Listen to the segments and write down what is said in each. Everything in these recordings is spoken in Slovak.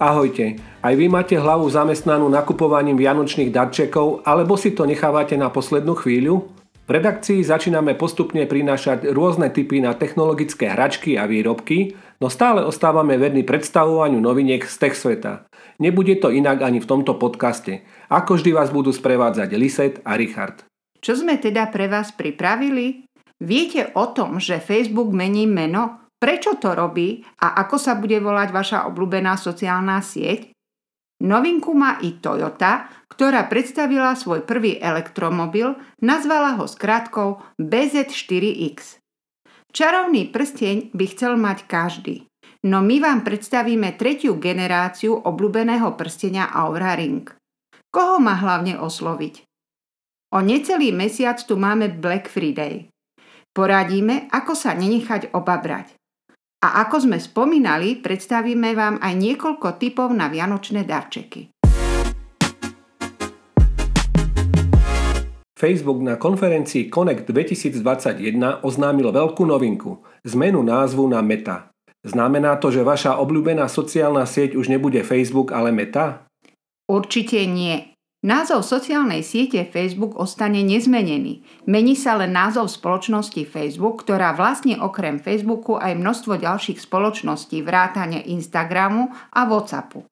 Ahojte, aj vy máte hlavu zamestnanú nakupovaním vianočných darčekov, alebo si to nechávate na poslednú chvíľu? V redakcii začíname postupne prinášať rôzne typy na technologické hračky a výrobky, no stále ostávame verní predstavovaniu noviniek z tech sveta. Nebude to inak ani v tomto podcaste. Ako vždy vás budú sprevádzať Liset a Richard. Čo sme teda pre vás pripravili? Viete o tom, že Facebook mení meno? Prečo to robí a ako sa bude volať vaša obľúbená sociálna sieť? Novinku má i Toyota, ktorá predstavila svoj prvý elektromobil, nazvala ho skratkou BZ4X. Čarovný prsteň by chcel mať každý, no my vám predstavíme tretiu generáciu obľúbeného prstenia Aura Ring. Koho má hlavne osloviť? O necelý mesiac tu máme Black Friday. Poradíme, ako sa nenechať obabrať. A ako sme spomínali, predstavíme vám aj niekoľko typov na vianočné darčeky. Facebook na konferencii Connect 2021 oznámil veľkú novinku – zmenu názvu na Meta. Znamená to, že vaša obľúbená sociálna sieť už nebude Facebook, ale Meta? Určite nie. Názov sociálnej siete Facebook ostane nezmenený. Mení sa len názov spoločnosti Facebook, ktorá vlastne okrem Facebooku aj množstvo ďalších spoločností vrátane Instagramu a Whatsappu.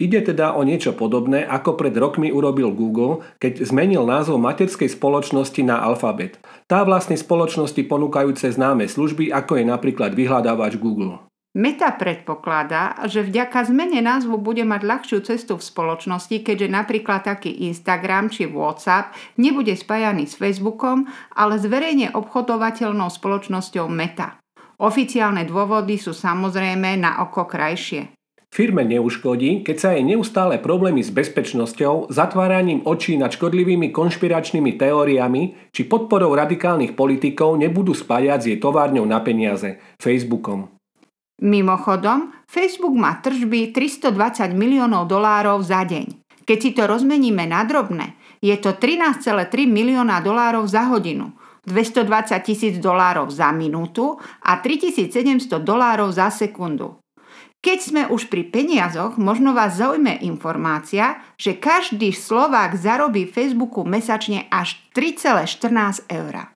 Ide teda o niečo podobné, ako pred rokmi urobil Google, keď zmenil názov materskej spoločnosti na Alphabet. Tá vlastne spoločnosti ponúkajúce známe služby, ako je napríklad vyhľadávač Google. Meta predpokladá, že vďaka zmene názvu bude mať ľahšiu cestu v spoločnosti, keďže napríklad taký Instagram či WhatsApp nebude spájaný s Facebookom, ale s verejne obchodovateľnou spoločnosťou Meta. Oficiálne dôvody sú samozrejme na oko krajšie. Firme neuškodí, keď sa jej neustále problémy s bezpečnosťou, zatváraním očí nad škodlivými konšpiračnými teóriami či podporou radikálnych politikov nebudú spájať s jej továrňou na peniaze, Facebookom. Mimochodom, Facebook má tržby 320 miliónov dolárov za deň. Keď si to rozmeníme na drobné, je to 13,3 milióna dolárov za hodinu, 220 tisíc dolárov za minútu a 3700 dolárov za sekundu. Keď sme už pri peniazoch, možno vás zaujme informácia, že každý Slovák zarobí Facebooku mesačne až 3,14 eur.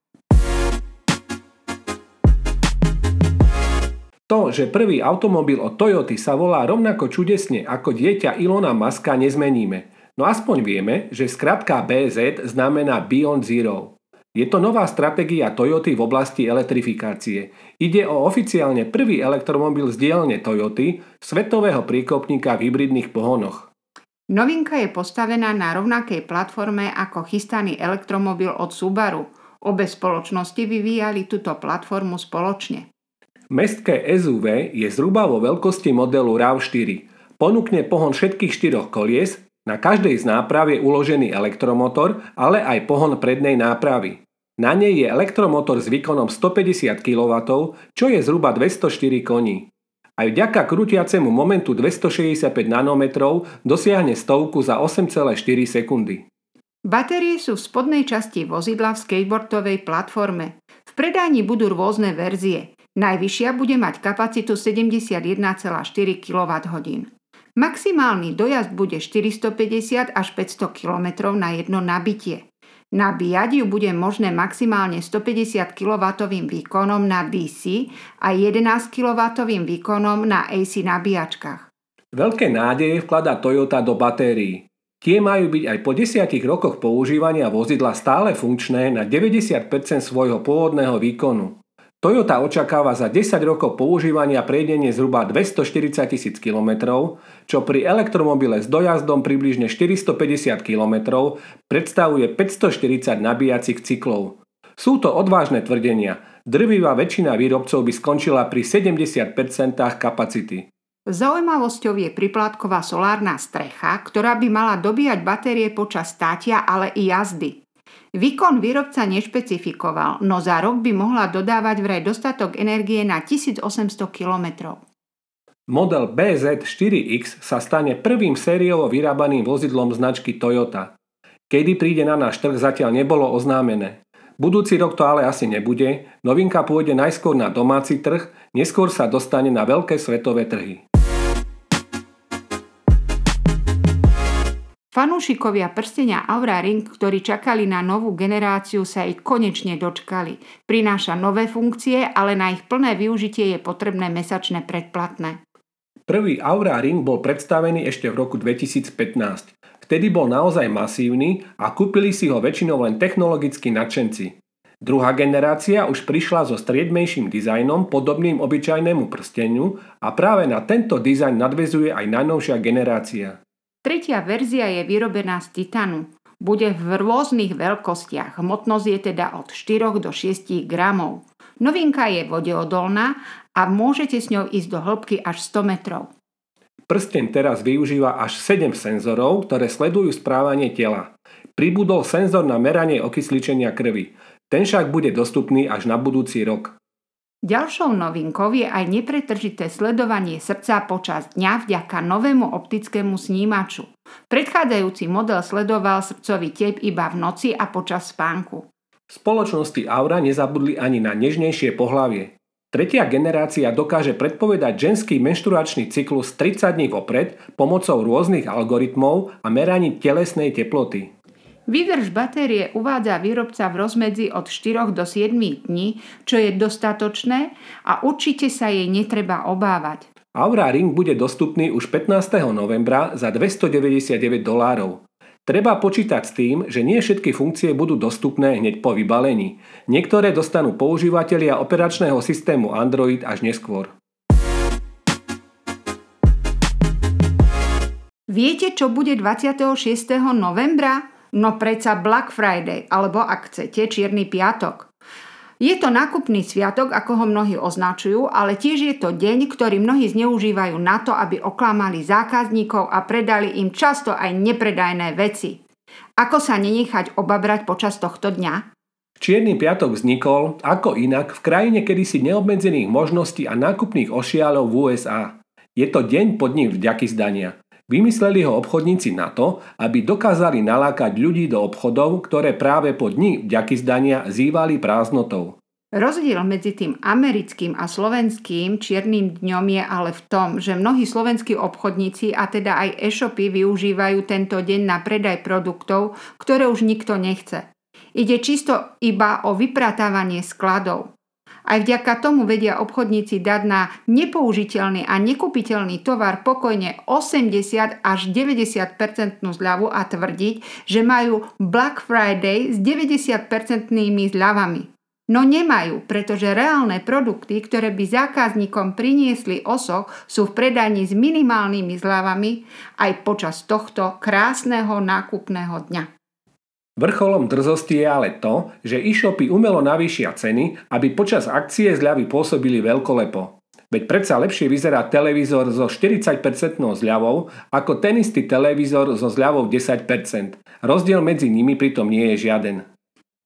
To, že prvý automobil od Toyoty sa volá rovnako čudesne ako dieťa Ilona Maska nezmeníme. No aspoň vieme, že skratka BZ znamená Beyond Zero. Je to nová stratégia Toyoty v oblasti elektrifikácie. Ide o oficiálne prvý elektromobil z dielne Toyoty, svetového príkopníka v hybridných pohonoch. Novinka je postavená na rovnakej platforme ako chystaný elektromobil od Subaru. Obe spoločnosti vyvíjali túto platformu spoločne. Mestské SUV je zhruba vo veľkosti modelu RAV4. Ponúkne pohon všetkých štyroch kolies, na každej z náprav je uložený elektromotor, ale aj pohon prednej nápravy. Na nej je elektromotor s výkonom 150 kW, čo je zhruba 204 koní. Aj vďaka krútiacemu momentu 265 nanometrov dosiahne stovku za 8,4 sekundy. Batérie sú v spodnej časti vozidla v skateboardovej platforme. V predáni budú rôzne verzie. Najvyššia bude mať kapacitu 71,4 kWh. Maximálny dojazd bude 450 až 500 km na jedno nabitie. Nabíjať ju bude možné maximálne 150 kW výkonom na DC a 11 kW výkonom na AC nabíjačkách. Veľké nádeje vkladá Toyota do batérií. Tie majú byť aj po desiatich rokoch používania vozidla stále funkčné na 90% svojho pôvodného výkonu. Toyota očakáva za 10 rokov používania prejdenie zhruba 240 tisíc km, čo pri elektromobile s dojazdom približne 450 km predstavuje 540 nabíjacích cyklov. Sú to odvážne tvrdenia. Drvivá väčšina výrobcov by skončila pri 70% kapacity. Zaujímavosťou je priplátková solárna strecha, ktorá by mala dobíjať batérie počas státia, ale i jazdy. Výkon výrobca nešpecifikoval, no za rok by mohla dodávať vraj dostatok energie na 1800 km. Model BZ4X sa stane prvým sériovo vyrábaným vozidlom značky Toyota. Kedy príde na náš trh zatiaľ nebolo oznámené. Budúci rok to ale asi nebude, novinka pôjde najskôr na domáci trh, neskôr sa dostane na veľké svetové trhy. Fanúšikovia prstenia Aura Ring, ktorí čakali na novú generáciu, sa ich konečne dočkali. Prináša nové funkcie, ale na ich plné využitie je potrebné mesačné predplatné. Prvý Aura Ring bol predstavený ešte v roku 2015. Vtedy bol naozaj masívny a kúpili si ho väčšinou len technologickí nadšenci. Druhá generácia už prišla so striedmejším dizajnom podobným obyčajnému prsteniu a práve na tento dizajn nadvezuje aj najnovšia generácia. Tretia verzia je vyrobená z titanu. Bude v rôznych veľkostiach. Hmotnosť je teda od 4 do 6 gramov. Novinka je vodeodolná a môžete s ňou ísť do hĺbky až 100 metrov. Prsten teraz využíva až 7 senzorov, ktoré sledujú správanie tela. Pribudol senzor na meranie okysličenia krvi. Ten však bude dostupný až na budúci rok. Ďalšou novinkou je aj nepretržité sledovanie srdca počas dňa vďaka novému optickému snímaču. Predchádzajúci model sledoval srdcový tep iba v noci a počas spánku. Spoločnosti Aura nezabudli ani na nežnejšie pohlavie. Tretia generácia dokáže predpovedať ženský menštruačný cyklus 30 dní vopred pomocou rôznych algoritmov a meraní telesnej teploty. Výdrž batérie uvádza výrobca v rozmedzi od 4 do 7 dní, čo je dostatočné a určite sa jej netreba obávať. Aura Ring bude dostupný už 15. novembra za 299 dolárov. Treba počítať s tým, že nie všetky funkcie budú dostupné hneď po vybalení. Niektoré dostanú používateľia operačného systému Android až neskôr. Viete, čo bude 26. novembra? No predsa Black Friday, alebo ak chcete, Čierny piatok. Je to nákupný sviatok, ako ho mnohí označujú, ale tiež je to deň, ktorý mnohí zneužívajú na to, aby oklamali zákazníkov a predali im často aj nepredajné veci. Ako sa nenechať obabrať počas tohto dňa? Čierny piatok vznikol, ako inak, v krajine kedysi neobmedzených možností a nákupných ošialov v USA. Je to deň pod ním vďaky zdania. Vymysleli ho obchodníci na to, aby dokázali nalákať ľudí do obchodov, ktoré práve po dni vďaky zdania zývali prázdnotou. Rozdiel medzi tým americkým a slovenským čiernym dňom je ale v tom, že mnohí slovenskí obchodníci a teda aj e-shopy využívajú tento deň na predaj produktov, ktoré už nikto nechce. Ide čisto iba o vypratávanie skladov. Aj vďaka tomu vedia obchodníci dať na nepoužiteľný a nekupiteľný tovar pokojne 80 až 90% zľavu a tvrdiť, že majú Black Friday s 90% zľavami. No nemajú, pretože reálne produkty, ktoré by zákazníkom priniesli osoch, sú v predaní s minimálnymi zľavami aj počas tohto krásneho nákupného dňa. Vrcholom drzosti je ale to, že e-shopy umelo navýšia ceny, aby počas akcie zľavy pôsobili veľkolepo. Veď predsa lepšie vyzerá televízor so 40% zľavou ako ten istý televízor so zľavou 10%. Rozdiel medzi nimi pritom nie je žiaden.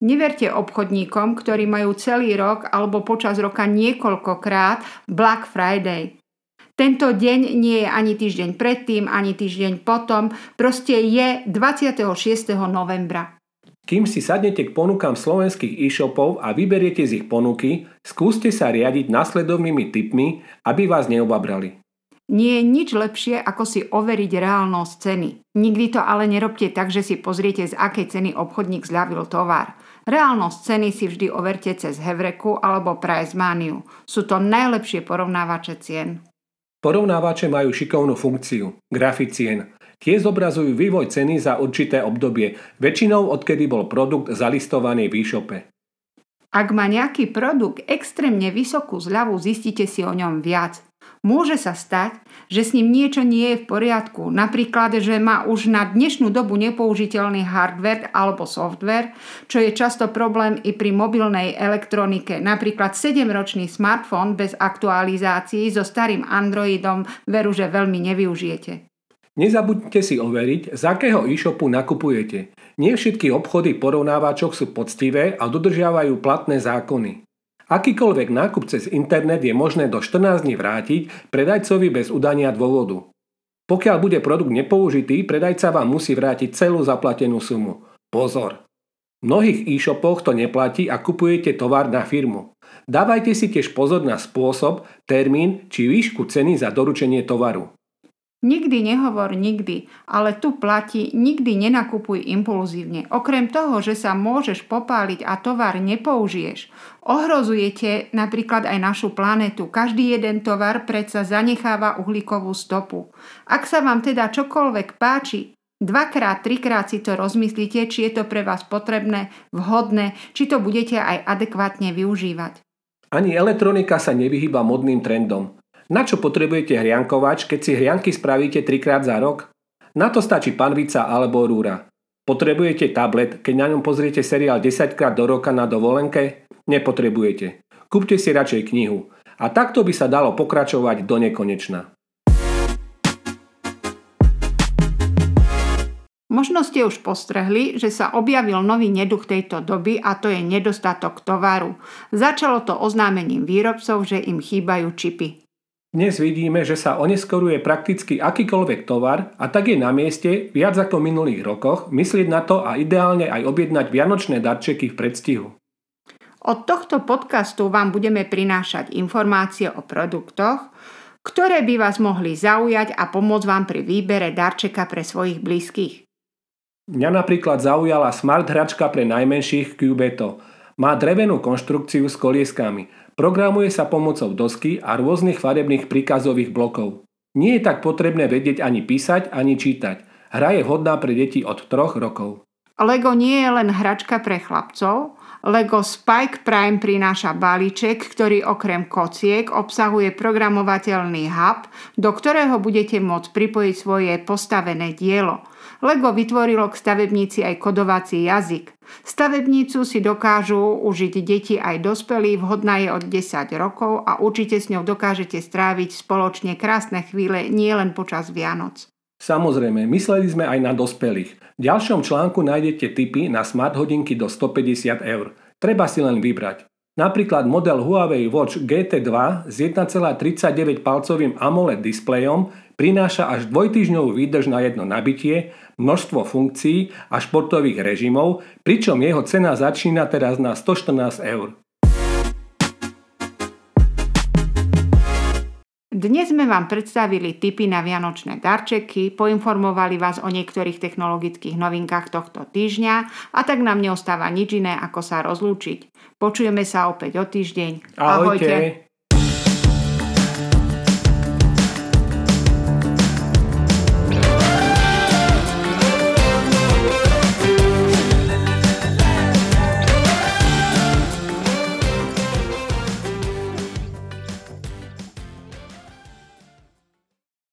Neverte obchodníkom, ktorí majú celý rok alebo počas roka niekoľkokrát Black Friday. Tento deň nie je ani týždeň predtým, ani týždeň potom, proste je 26. novembra. Kým si sadnete k ponukám slovenských e-shopov a vyberiete z ich ponuky, skúste sa riadiť nasledovnými typmi, aby vás neobabrali. Nie je nič lepšie, ako si overiť reálnosť ceny. Nikdy to ale nerobte tak, že si pozriete, z akej ceny obchodník zľavil tovar. Reálnosť ceny si vždy overte cez Hevreku alebo Pricemaniu. Sú to najlepšie porovnávače cien. Porovnávače majú šikovnú funkciu, grafy cien. Tie zobrazujú vývoj ceny za určité obdobie, väčšinou odkedy bol produkt zalistovaný v e-shope. Ak má nejaký produkt extrémne vysokú zľavu, zistite si o ňom viac. Môže sa stať, že s ním niečo nie je v poriadku, napríklad, že má už na dnešnú dobu nepoužiteľný hardware alebo software, čo je často problém i pri mobilnej elektronike. Napríklad 7-ročný smartfón bez aktualizácií so starým Androidom veru, že veľmi nevyužijete. Nezabudnite si overiť, z akého e-shopu nakupujete. Nie všetky obchody porovnávačok sú poctivé a dodržiavajú platné zákony. Akýkoľvek nákup cez internet je možné do 14 dní vrátiť predajcovi bez udania dôvodu. Pokiaľ bude produkt nepoužitý, predajca vám musí vrátiť celú zaplatenú sumu. Pozor! V mnohých e-shopoch to neplatí a kupujete tovar na firmu. Dávajte si tiež pozor na spôsob, termín či výšku ceny za doručenie tovaru. Nikdy nehovor nikdy, ale tu platí nikdy nenakupuj impulzívne. Okrem toho, že sa môžeš popáliť a tovar nepoužiješ, ohrozujete napríklad aj našu planetu. Každý jeden tovar predsa zanecháva uhlíkovú stopu. Ak sa vám teda čokoľvek páči, dvakrát, trikrát si to rozmyslíte, či je to pre vás potrebné, vhodné, či to budete aj adekvátne využívať. Ani elektronika sa nevyhýba modným trendom. Na čo potrebujete hriankovač, keď si hrianky spravíte trikrát za rok? Na to stačí panvica alebo rúra. Potrebujete tablet, keď na ňom pozriete seriál 10 krát do roka na dovolenke? Nepotrebujete. Kúpte si radšej knihu. A takto by sa dalo pokračovať do nekonečna. Možno ste už postrehli, že sa objavil nový neduch tejto doby a to je nedostatok tovaru. Začalo to oznámením výrobcov, že im chýbajú čipy. Dnes vidíme, že sa oneskoruje prakticky akýkoľvek tovar a tak je na mieste, viac ako v minulých rokoch, myslieť na to a ideálne aj objednať vianočné darčeky v predstihu. Od tohto podcastu vám budeme prinášať informácie o produktoch, ktoré by vás mohli zaujať a pomôcť vám pri výbere darčeka pre svojich blízkych. Mňa napríklad zaujala smart hračka pre najmenších Cubeto. Má drevenú konštrukciu s kolieskami – Programuje sa pomocou dosky a rôznych farebných príkazových blokov. Nie je tak potrebné vedieť ani písať, ani čítať. Hra je vhodná pre deti od 3 rokov. Lego nie je len hračka pre chlapcov, Lego Spike Prime prináša balíček, ktorý okrem kociek obsahuje programovateľný hub, do ktorého budete môcť pripojiť svoje postavené dielo – Lego vytvorilo k stavebnici aj kodovací jazyk. Stavebnicu si dokážu užiť deti aj dospelí, vhodná je od 10 rokov a určite s ňou dokážete stráviť spoločne krásne chvíle nielen počas Vianoc. Samozrejme, mysleli sme aj na dospelých. V ďalšom článku nájdete tipy na smart hodinky do 150 eur. Treba si len vybrať. Napríklad model Huawei Watch GT2 s 1,39 palcovým AMOLED displejom prináša až dvojtyžňovú výdrž na jedno nabitie, množstvo funkcií a športových režimov, pričom jeho cena začína teraz na 114 eur. Dnes sme vám predstavili tipy na vianočné darčeky, poinformovali vás o niektorých technologických novinkách tohto týždňa a tak nám neostáva nič iné, ako sa rozlúčiť. Počujeme sa opäť o týždeň. Ahojte. Ahojte.